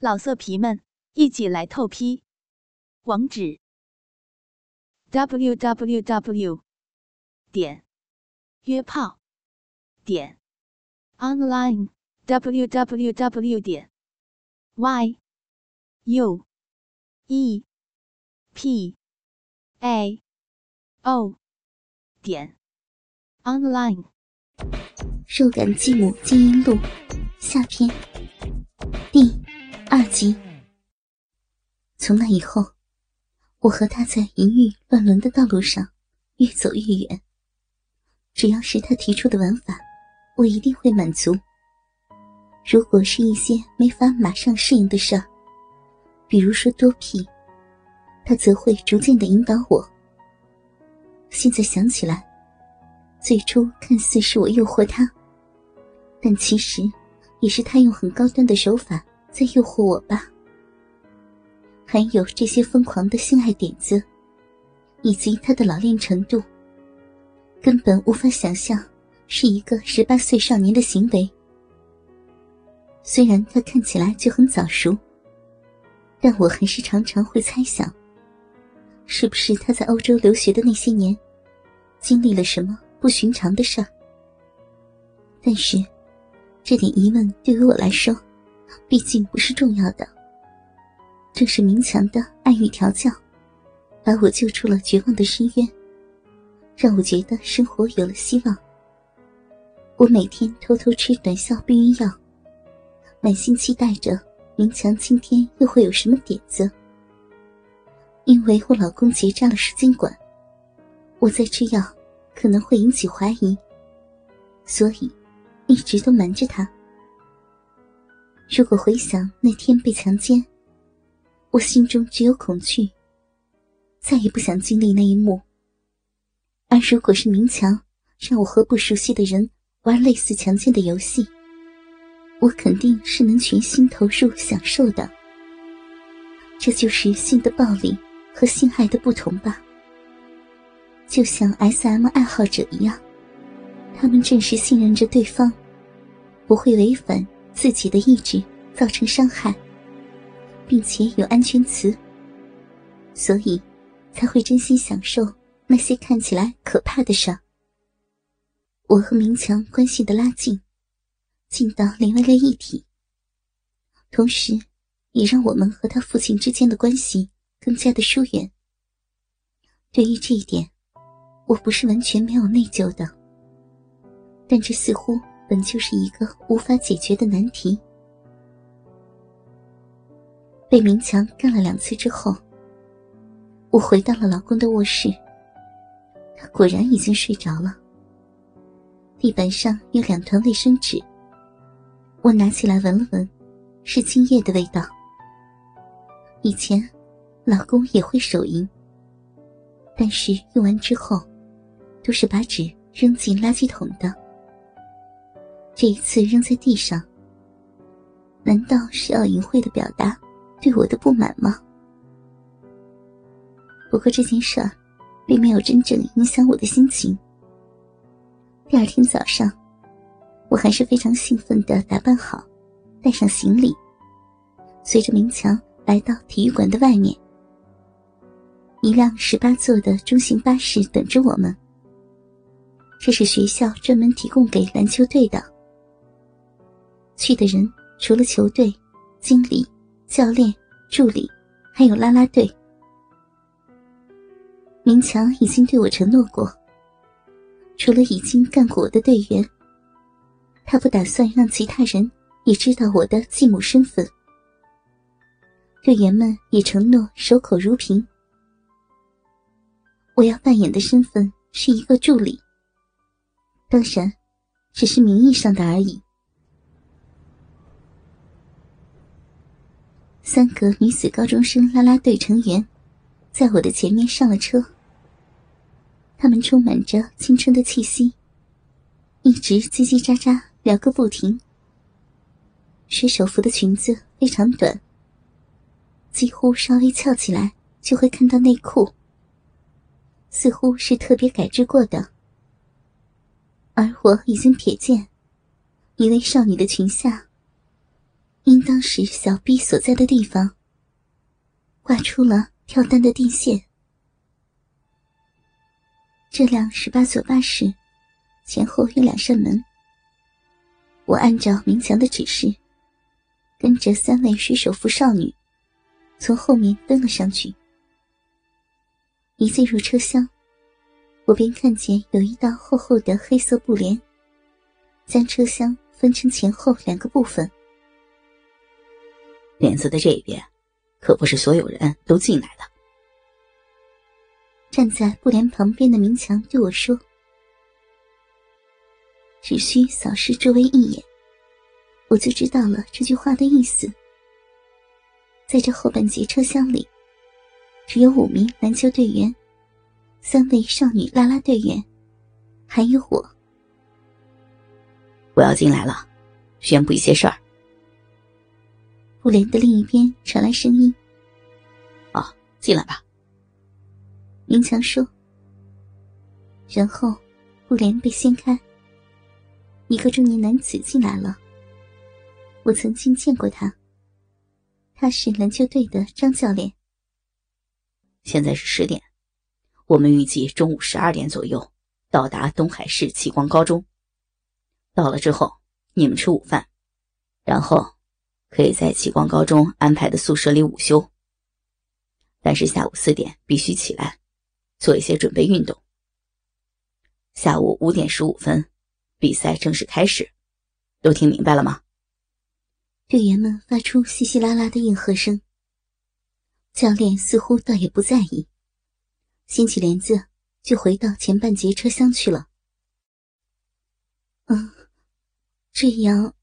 老色皮们，一起来透批！网址：w w w 点约炮点 online w w w 点 y u e p a o 点 online。肉感继母经营录下篇第二级。从那以后，我和他在淫欲乱伦的道路上越走越远。只要是他提出的玩法，我一定会满足。如果是一些没法马上适应的事儿，比如说多屁，他则会逐渐的引导我。现在想起来，最初看似是我诱惑他。但其实，也是他用很高端的手法在诱惑我吧。还有这些疯狂的性爱点子，以及他的老练程度，根本无法想象是一个十八岁少年的行为。虽然他看起来就很早熟，但我还是常常会猜想，是不是他在欧洲留学的那些年，经历了什么不寻常的事儿？但是。这点疑问对于我来说，毕竟不是重要的。正是明强的爱欲调教，把我救出了绝望的深渊，让我觉得生活有了希望。我每天偷偷吃短效避孕药，满心期待着明强今天又会有什么点子。因为我老公结扎了输精管，我在吃药可能会引起怀疑，所以。一直都瞒着他。如果回想那天被强奸，我心中只有恐惧，再也不想经历那一幕。而如果是明强让我和不熟悉的人玩类似强奸的游戏，我肯定是能全心投入享受的。这就是性的暴力和性爱的不同吧？就像 S.M 爱好者一样。他们正是信任着对方，不会违反自己的意志造成伤害，并且有安全词，所以才会真心享受那些看起来可怕的事。我和明强关系的拉近，近到连为了一体，同时也让我们和他父亲之间的关系更加的疏远。对于这一点，我不是完全没有内疚的。但这似乎本就是一个无法解决的难题。被明强干了两次之后，我回到了老公的卧室。他果然已经睡着了。地板上有两团卫生纸，我拿起来闻了闻，是精液的味道。以前，老公也会手淫，但是用完之后，都是把纸扔进垃圾桶的。这一次扔在地上，难道是要隐晦的表达对我的不满吗？不过这件事并没有真正影响我的心情。第二天早上，我还是非常兴奋的打扮好，带上行李，随着明强来到体育馆的外面。一辆十八座的中型巴士等着我们，这是学校专门提供给篮球队的。去的人除了球队、经理、教练、助理，还有啦啦队。明强已经对我承诺过，除了已经干过我的队员，他不打算让其他人也知道我的继母身份。队员们也承诺守口如瓶。我要扮演的身份是一个助理，当然，只是名义上的而已。三个女子高中生啦啦队成员，在我的前面上了车。他们充满着青春的气息，一直叽叽喳喳聊个不停。水手服的裙子非常短，几乎稍微翘起来就会看到内裤，似乎是特别改制过的。而我已经瞥见，一位少女的裙下。因当时小 B 所在的地方，挂出了跳单的电线。这辆十八座巴士前后有两扇门，我按照明强的指示，跟着三位水手服少女从后面登了上去。一进入车厢，我便看见有一道厚厚的黑色布帘，将车厢分成前后两个部分。帘子的这边，可不是所有人都进来的。站在布帘旁边的明强对我说：“只需扫视周围一眼，我就知道了这句话的意思。在这后半截车厢里，只有五名篮球队员，三位少女啦啦队员，还有我。我要进来了，宣布一些事儿。”布帘的另一边传来声音：“哦，进来吧。”明强说。然后，布帘被掀开，一个中年男子进来了。我曾经见过他，他是篮球队的张教练。现在是十点，我们预计中午十二点左右到达东海市启光高中。到了之后，你们吃午饭，然后可以在启光高中安排的宿舍里午休。但是下午四点必须起来。做一些准备运动。下午五点十五分，比赛正式开始，都听明白了吗？队员们发出稀稀拉拉的应和声。教练似乎倒也不在意，掀起帘子就回到前半节车厢去了。嗯，这样，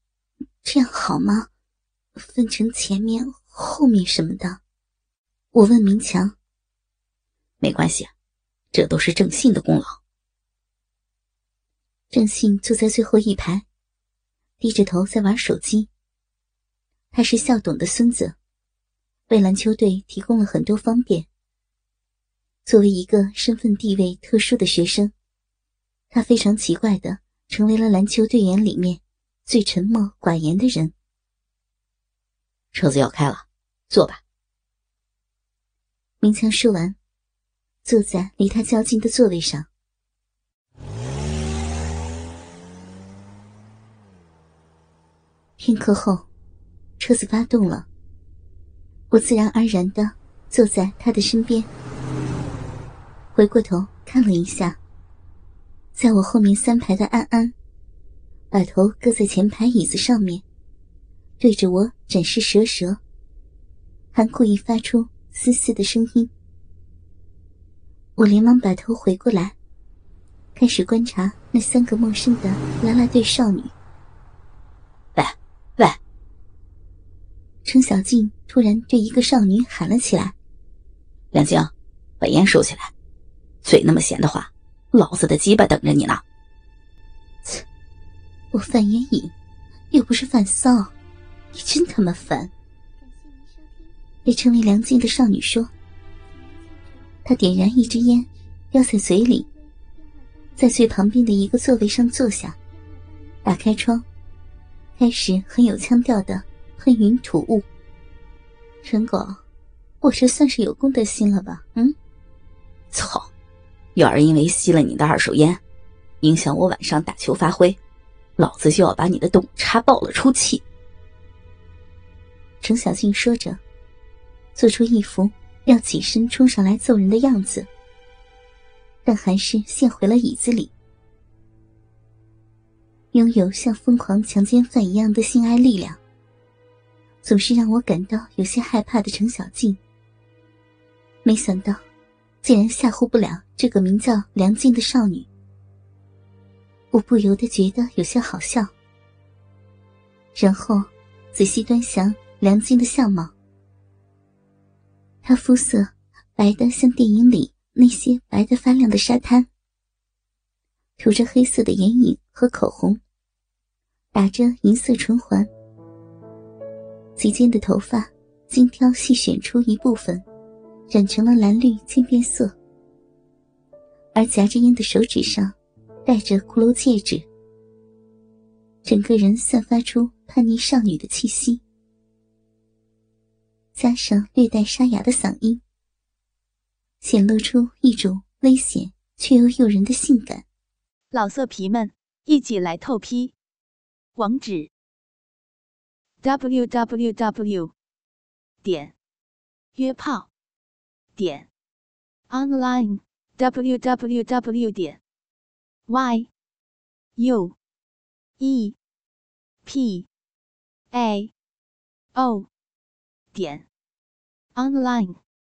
这样好吗？分成前面、后面什么的？我问明强。没关系。这都是郑信的功劳。郑信坐在最后一排，低着头在玩手机。他是校董的孙子，为篮球队提供了很多方便。作为一个身份地位特殊的学生，他非常奇怪的成为了篮球队员里面最沉默寡言的人。车子要开了，坐吧。明强说完。坐在离他较近的座位上。片刻后，车子发动了。我自然而然的坐在他的身边，回过头看了一下，在我后面三排的安安，把头搁在前排椅子上面，对着我展示蛇舌，还故意发出嘶嘶的声音。我连忙把头回过来，开始观察那三个陌生的啦啦队少女。喂，喂！程小静突然对一个少女喊了起来：“梁静，把烟收起来，嘴那么闲的话，老子的鸡巴等着你呢。”切！我犯烟瘾，又不是犯骚，你真他妈烦！被称为梁静的少女说。她点燃一支烟，叼在嘴里，在最旁边的一个座位上坐下，打开窗，开始很有腔调的喷云吐雾。陈果，我这算是有公德心了吧？嗯？操！要是因为吸了你的二手烟，影响我晚上打球发挥，老子就要把你的洞插爆了出气！程小静说着，做出一副。要起身冲上来揍人的样子，但还是陷回了椅子里。拥有像疯狂强奸犯一样的性爱力量，总是让我感到有些害怕的程小静。没想到，竟然吓唬不了这个名叫梁静的少女。我不由得觉得有些好笑。然后，仔细端详梁静的相貌。她肤色白的像电影里那些白的发亮的沙滩，涂着黑色的眼影和口红，打着银色唇环，及肩的头发精挑细选出一部分，染成了蓝绿渐变色，而夹着烟的手指上戴着骷髅戒指，整个人散发出叛逆少女的气息。加上略带沙哑的嗓音，显露出一种危险却又诱人的性感。老色皮们，一起来透批！网址：w w w 点约炮点 online w w w 点 y u e p a o 点 online。